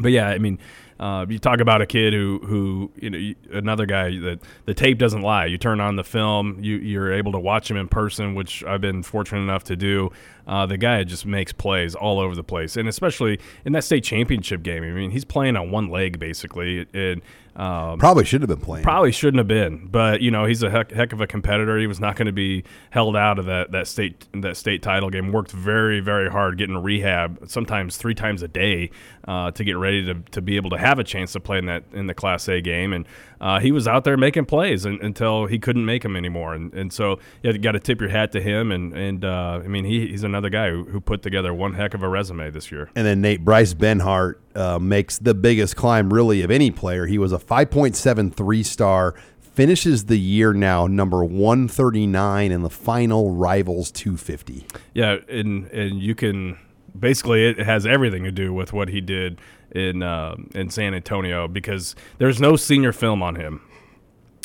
but yeah, I mean, uh, you talk about a kid who, who you know, another guy that the tape doesn't lie. You turn on the film, you, you're able to watch him in person, which I've been fortunate enough to do. Uh, the guy just makes plays all over the place, and especially in that state championship game. I mean, he's playing on one leg basically, and um, probably should have been playing. Probably shouldn't have been, but you know he's a heck, heck of a competitor. He was not going to be held out of that that state that state title game. Worked very very hard getting rehab, sometimes three times a day, uh, to get ready to, to be able to have a chance to play in that in the Class A game, and uh, he was out there making plays and, until he couldn't make them anymore. And, and so you got to tip your hat to him. And and uh, I mean, he, he's another guy who, who put together one heck of a resume this year. And then Nate Bryce Benhart uh, makes the biggest climb really of any player. He was a 5.73 star finishes the year now number 139 in the final rivals 250 yeah and and you can basically it has everything to do with what he did in uh, in San Antonio because there's no senior film on him.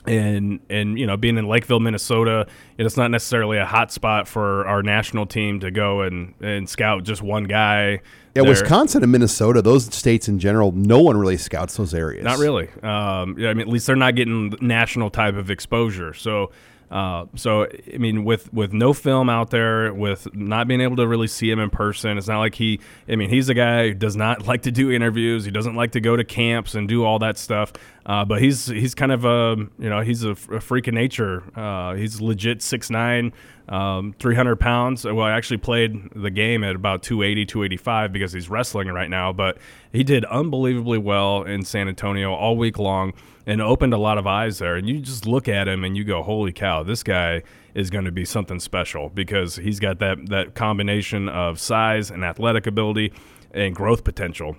And and you know being in Lakeville, Minnesota, it's not necessarily a hot spot for our national team to go and, and scout just one guy. Yeah. Wisconsin and Minnesota, those states in general, no one really scouts those areas. Not really. Um, yeah, I mean, at least they're not getting national type of exposure. So uh, so I mean, with with no film out there, with not being able to really see him in person, it's not like he. I mean, he's a guy who does not like to do interviews. He doesn't like to go to camps and do all that stuff. Uh, but he's he's kind of a you know he's a, a freak of nature. Uh, he's legit six nine, um, 300 pounds. Well, I actually played the game at about 280, 285 because he's wrestling right now. But he did unbelievably well in San Antonio all week long and opened a lot of eyes there. And you just look at him and you go, holy cow, this guy is going to be something special because he's got that, that combination of size and athletic ability and growth potential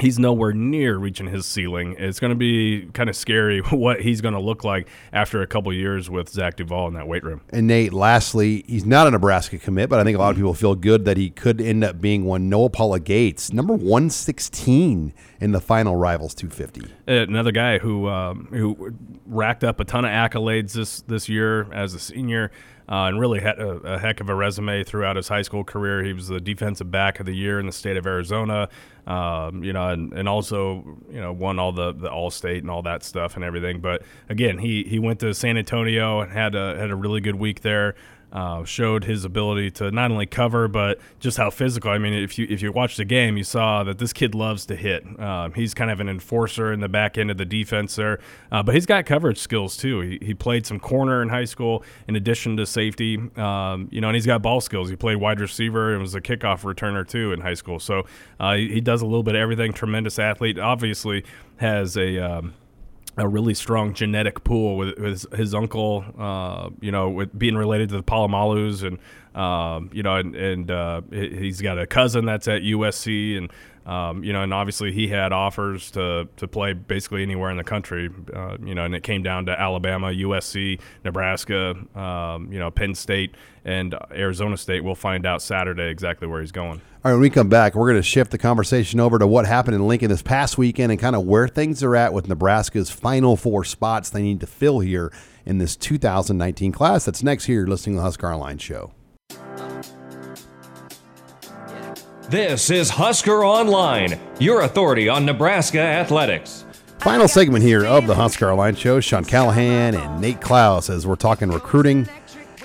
he's nowhere near reaching his ceiling. It's going to be kind of scary what he's going to look like after a couple years with Zach Duval in that weight room. And Nate, lastly, he's not a Nebraska commit, but I think a lot of people feel good that he could end up being one. Noa Pola-Gates, number 116 in the final Rivals 250. Another guy who um, who racked up a ton of accolades this this year as a senior uh, and really had a, a, heck of a resume throughout his high school career. He was the defensive back of the year in the state of Arizona, um, you know, and, and also you know won all the the All State and all that stuff and everything. But again, he he went to San Antonio and had a had a really good week there uh, showed his ability to not only cover but just how physical. I mean, if you if you watched the game, you saw that this kid loves to hit. Um, he's kind of an enforcer in the back end of the defense there, uh, but he's got coverage skills too. He, he played some corner in high school in addition to safety. Um, you know, and he's got ball skills. He played wide receiver and was a kickoff returner too in high school. So uh, he, he, does a little bit of everything. Tremendous athlete. Obviously has a um, a really strong genetic pool with, with his uncle, uh, you know, with being related to the Polamalus, and um, you know, and, and uh, he's got a cousin that's at USC, and um, you know, and obviously he had offers to, to play basically anywhere in the country, uh, you know, and it came down to Alabama, USC, Nebraska, um, you know, Penn State, and Arizona State. We'll find out Saturday exactly where he's going. All right, when we come back, we're going to shift the conversation over to what happened in Lincoln this past weekend and kind of where things are at with Nebraska's final four spots they need to fill here in this 2019 class. That's next here, listening to the Husker Online Show. This is Husker Online, your authority on Nebraska athletics. Final segment here of the Husker Online Show. Sean Callahan and Nate Clouse as we're talking recruiting.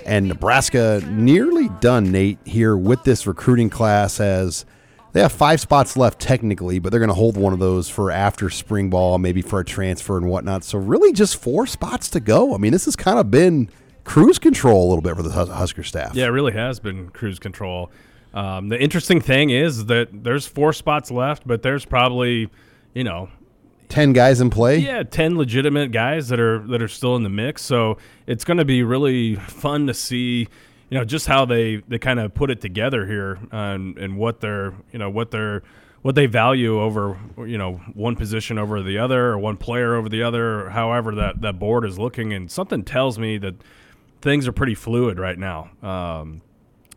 And Nebraska nearly done, Nate, here with this recruiting class as they have five spots left technically, but they're going to hold one of those for after spring ball, maybe for a transfer and whatnot. So really just four spots to go. I mean, this has kind of been cruise control a little bit for the Husker staff. Yeah, it really has been cruise control. Um, the interesting thing is that there's four spots left, but there's probably, you know, ten guys in play. Yeah, ten legitimate guys that are that are still in the mix. So it's going to be really fun to see, you know, just how they they kind of put it together here and and what they're you know what they're what they value over you know one position over the other or one player over the other or however that that board is looking and something tells me that things are pretty fluid right now um,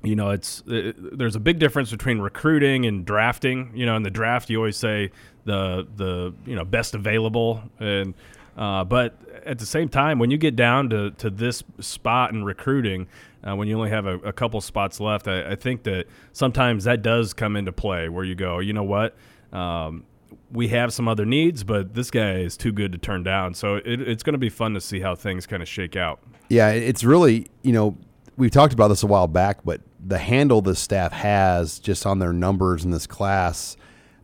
you know, it's it, there's a big difference between recruiting and drafting. You know, in the draft, you always say the the you know best available, and uh, but at the same time, when you get down to to this spot in recruiting, uh, when you only have a, a couple spots left, I, I, think that sometimes that does come into play where you go, you know what. Um, we have some other needs, but this guy is too good to turn down. So it, it's going to be fun to see how things kind of shake out. Yeah, it's really, you know, we talked about this a while back, but the handle the staff has just on their numbers in this class,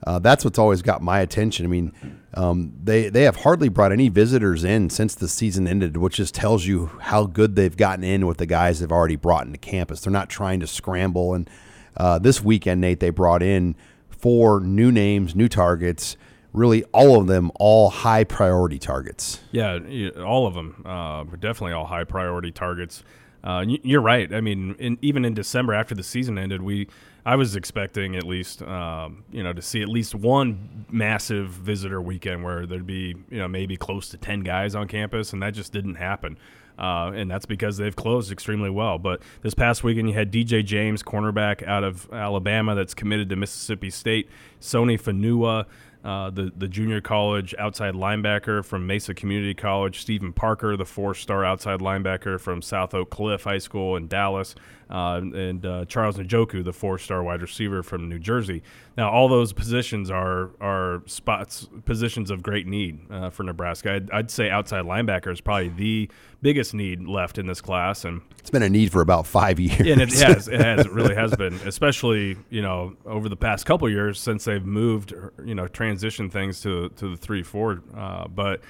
uh, that's what's always got my attention. I mean, um, they they have hardly brought any visitors in since the season ended, which just tells you how good they've gotten in with the guys they've already brought into campus. They're not trying to scramble. And uh, this weekend, Nate, they brought in four new names, new targets really all of them all high priority targets. Yeah, all of them. Uh, definitely all high priority targets. Uh, you're right. I mean, in, even in December after the season ended, we I was expecting at least um, you know to see at least one massive visitor weekend where there'd be you know maybe close to ten guys on campus, and that just didn't happen. Uh, and that's because they've closed extremely well. But this past weekend, you had DJ James, cornerback out of Alabama, that's committed to Mississippi State. Sony Fanua, uh, the the junior college outside linebacker from Mesa Community College, Stephen Parker, the four-star outside linebacker from South Oak Cliff High School in Dallas, uh, and uh, Charles Njoku, the four-star wide receiver from New Jersey. Now, all those positions are are spots positions of great need uh, for Nebraska. I'd, I'd say outside linebacker is probably the biggest need left in this class, and It's been a need for about five years. and it has, it has, it really has been, especially you know over the past couple years since they've moved, you know, transition things to to the three four. Uh, but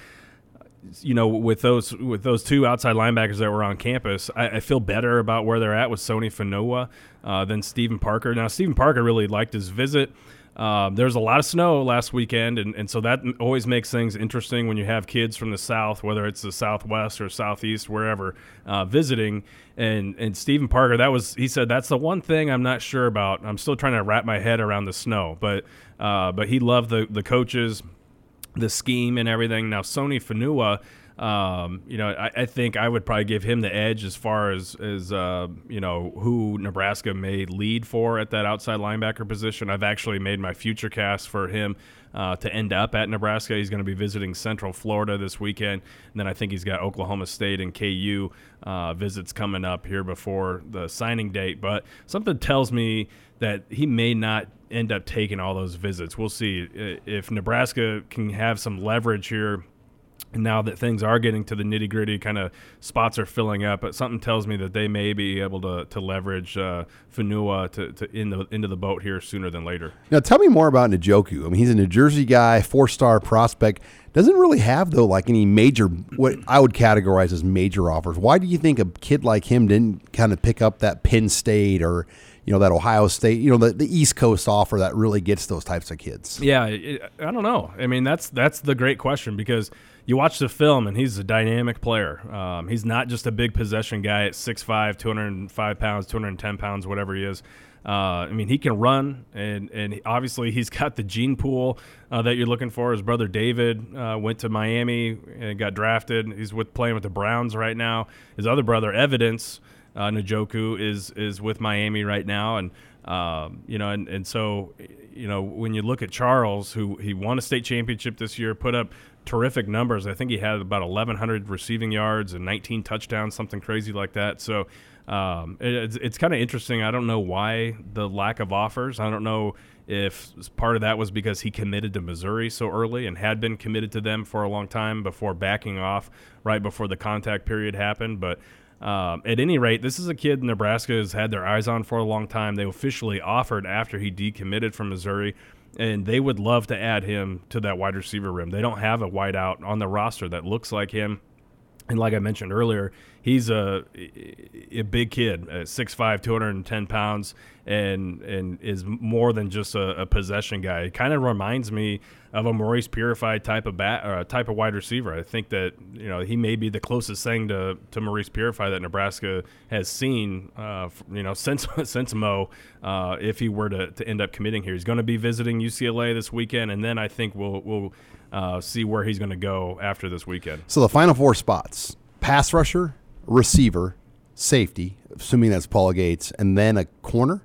you know, with those with those two outside linebackers that were on campus, I, I feel better about where they're at with Sony Fanoa uh, than Stephen Parker. Now, Stephen Parker really liked his visit. Um, there was a lot of snow last weekend, and, and so that always makes things interesting when you have kids from the south, whether it's the southwest or southeast, wherever, uh, visiting. And and Stephen Parker, that was he said that's the one thing I'm not sure about. I'm still trying to wrap my head around the snow, but uh, but he loved the the coaches the scheme and everything. Now, Sony Fanua, um, you know, I, I think I would probably give him the edge as far as as uh, you know who Nebraska may lead for at that outside linebacker position. I've actually made my future cast for him uh, to end up at Nebraska. He's going to be visiting Central Florida this weekend, and then I think he's got Oklahoma State and KU uh, visits coming up here before the signing date. But something tells me that he may not end up taking all those visits. We'll see if Nebraska can have some leverage here. Now that things are getting to the nitty gritty, kind of spots are filling up, but something tells me that they may be able to, to leverage uh, Fanua to, to in the, into the boat here sooner than later. Now, tell me more about Njoku. I mean, he's a New Jersey guy, four star prospect. Doesn't really have though like any major what I would categorize as major offers. Why do you think a kid like him didn't kind of pick up that Penn State or you know that Ohio State, you know the, the East Coast offer that really gets those types of kids? Yeah, it, I don't know. I mean, that's that's the great question because you watch the film and he's a dynamic player. Um, he's not just a big possession guy at 6'5", 205 pounds, 210 pounds, whatever he is. Uh, I mean, he can run, and and obviously he's got the gene pool uh, that you're looking for. His brother David uh, went to Miami and got drafted. He's with playing with the Browns right now. His other brother, Evidence uh, Njoku, is is with Miami right now, and um, you know, and, and so you know when you look at Charles, who he won a state championship this year, put up terrific numbers. I think he had about 1,100 receiving yards and 19 touchdowns, something crazy like that. So um, it, it's, it's kind of interesting. I don't know why the lack of offers. I don't know if part of that was because he committed to Missouri so early and had been committed to them for a long time before backing off right before the contact period happened. But um, at any rate, this is a kid Nebraska has had their eyes on for a long time. They officially offered after he decommitted from Missouri, and they would love to add him to that wide receiver room. They don't have a wideout on the roster that looks like him. And like I mentioned earlier, he's a, a big kid, at 6'5", 210 pounds, and and is more than just a, a possession guy. It kind of reminds me of a Maurice Purified type of bat or a type of wide receiver. I think that you know he may be the closest thing to, to Maurice Purified that Nebraska has seen. Uh, you know since since Mo, uh, if he were to, to end up committing here, he's going to be visiting UCLA this weekend, and then I think we'll we'll uh, see where he's going to go after this weekend. So the final four spots: pass rusher, receiver, safety, assuming that's Pola-Gates, and then a corner.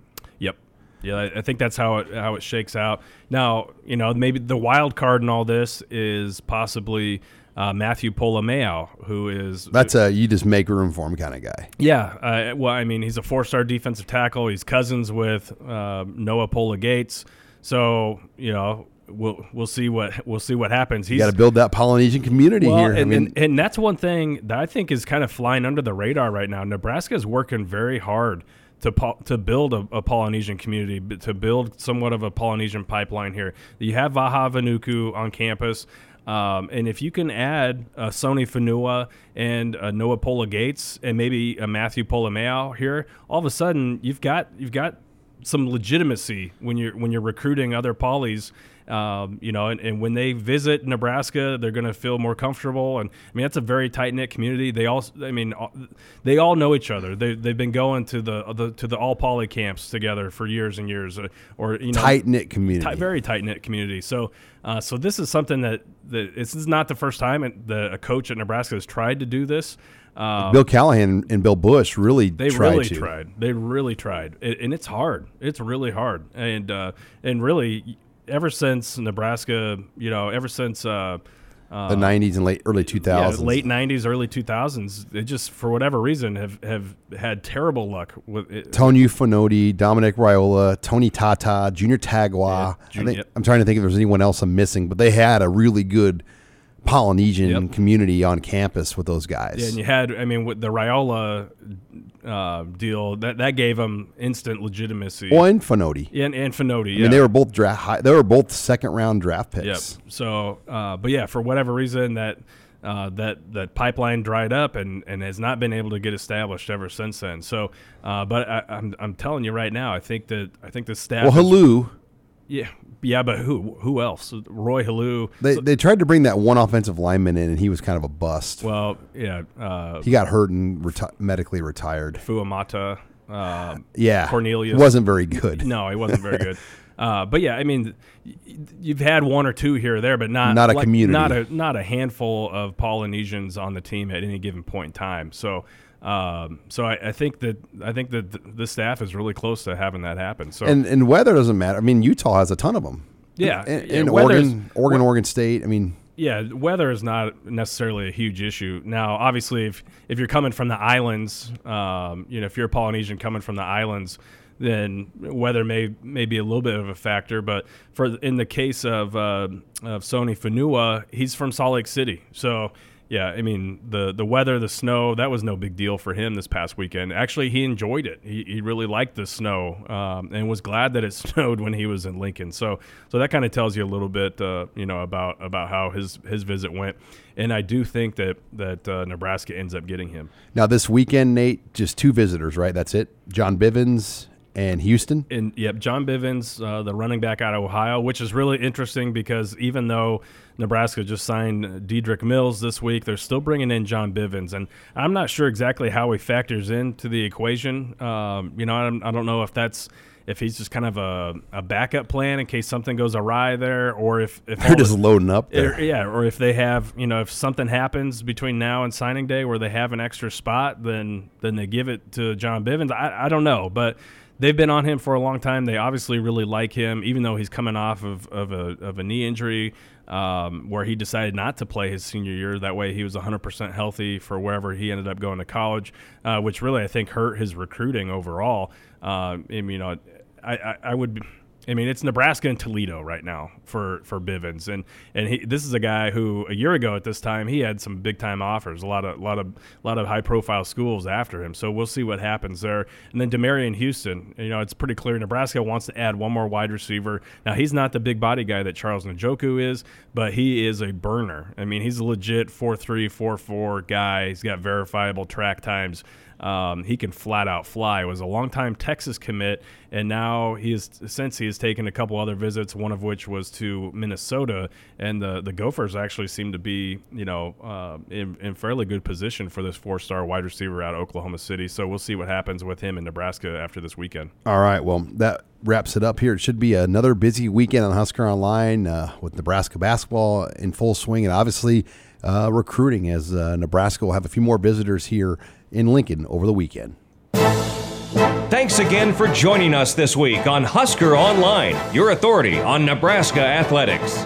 Yeah, I- think that's how it how it shakes out. Now, you know, maybe the wild card in all this is possibly uh, Matthew Polomeo, who is That's a you just make room for him kind of guy. yeah. Uh, well, I mean, he's a four-star defensive tackle. He's cousins with uh, Noa Pola-Gates, so you know we'll we'll see what we'll see what happens. He's got to build that Polynesian community well, here. And, I mean, and, and that's one thing that I think is kind of flying under the radar right now. Nebraska is working very hard to to build a, a Polynesian community, to build somewhat of a Polynesian pipeline here. You have Vaha Vainuku on campus. Um, and if you can add a Sony Fanua and a Noa Pola-Gates and maybe a Matthew Polomeo here, all of a sudden you've got you've got some legitimacy when you're when you're recruiting other polys. Um, you know, and, and when they visit Nebraska, they're going to feel more comfortable. And I mean, that's a very tight knit community. They all, I mean, they all know each other. They they've been going to the, the to the all poly camps together for years and years, uh, or you know, Tight knit community. tight, very tight knit community. So, uh, so this is something that, that this is not the first time that a coach at Nebraska has tried to do this. Um, Bill Callahan and Bill Busch really they tried really to. tried. They really tried, it, and it's hard. It's really hard, and uh, and really, ever since Nebraska, you know, ever since. Uh, uh, The '90s and late early yeah, 2000s. late '90s, early 2000s, they just for whatever reason have, have had terrible luck with it. Tony Fonoti, Dominic Raiola, Tony Tata, Junior Tagua. Yeah, I think, yep. I'm trying to think if there's anyone else I'm missing, but they had a really good Polynesian Yep. community on campus with those guys. Yeah, and you had, I mean, with the Raiola uh, deal, that that gave them instant legitimacy. well, and Fonoti. and, and Fonoti, I yeah. mean, they were both draft. High, they were both second round draft picks. Yep. So, uh, but yeah, for whatever reason, that uh, that that pipeline dried up and, and has not been able to get established ever since then. So, uh, but I, I'm I'm telling you right now, I think that I think the staff. Well, Helu, yeah, yeah, but who who else? Roy Helu. they, they tried to bring that one offensive lineman in, and he was kind of a bust. Well, yeah, uh, he got hurt and reti- medically retired. Fuamata. Uh, Yeah, Cornelius. wasn't very good. No, he wasn't very good. Uh, but yeah, I mean, you've had one or two here or there, but not Not a like, community. not a not a handful of Polynesians on the team at any given point in time. So, um, so I, I think that I think that the staff is really close to having that happen. So, And and weather doesn't matter. I mean, Utah has a ton of them. Yeah, and, yeah, and weather's- Oregon, Oregon, Oregon State. I mean, yeah, weather is not necessarily a huge issue. Now, obviously, if if you're coming from the islands, um, you know, if you're a Polynesian coming from the islands, then weather may may be a little bit of a factor. But for in the case of uh, of Sony Fanua, he's from Salt Lake City, so. Yeah, I mean the the weather, the snow, that was no big deal for him this past weekend. Actually, he enjoyed it. He, he really liked the snow um, and was glad that it snowed when he was in Lincoln. So so that kind of tells you a little bit, uh, you know, about about how his his visit went. And I do think that that uh, Nebraska ends up getting him. now this weekend, Nate, just two visitors, right? That's it. John Bivens and Houston. And yep, John Bivens, uh, the running back out of Ohio, which is really interesting because even though Nebraska just signed Dedrick Mills this week, they're still bringing in John Bivens, and I'm not sure exactly how he factors into the equation. Um, you know, I don't, I don't know if that's if he's just kind of a, a backup plan in case something goes awry there, or if if They're just the- loading up there. or- yeah, or if they have, you know, if something happens between now and signing day where they have an extra spot, then then they give it to John Bivens. I, I don't know, but they've been on him for a long time. They obviously really like him, even though he's coming off of, of a of a knee injury um, where he decided not to play his senior year. That way, he was 100% healthy for wherever he ended up going to college, uh, which really I think hurt his recruiting overall. Uh, and, you know, I, I, I would. I mean, it's Nebraska and Toledo right now for for Bivens, and and he, this is a guy who a year ago at this time he had some big time offers, a lot of lot of lot of high profile schools after him. So we'll see what happens there. And then Demarion Houston, you know, it's pretty clear Nebraska wants to add one more wide receiver. Now he's not the big body guy that Charles Njoku is, but he is a burner. I mean, he's a legit four three four four guy. He's got verifiable track times. Um, he can flat out fly. Was a longtime Texas commit, and now he is since he has taken a couple other visits. One of which was to Minnesota, and the the Gophers actually seem to be you know uh, in, in fairly good position for this four star wide receiver out of Oklahoma City. So we'll see what happens with him in Nebraska after this weekend. All right. Well, that wraps it up here. It should be another busy weekend on Husker Online uh, with Nebraska basketball in full swing and obviously uh, recruiting as uh, Nebraska will have a few more visitors here in Lincoln over the weekend. Thanks again for joining us this week on Husker Online, your authority on Nebraska athletics.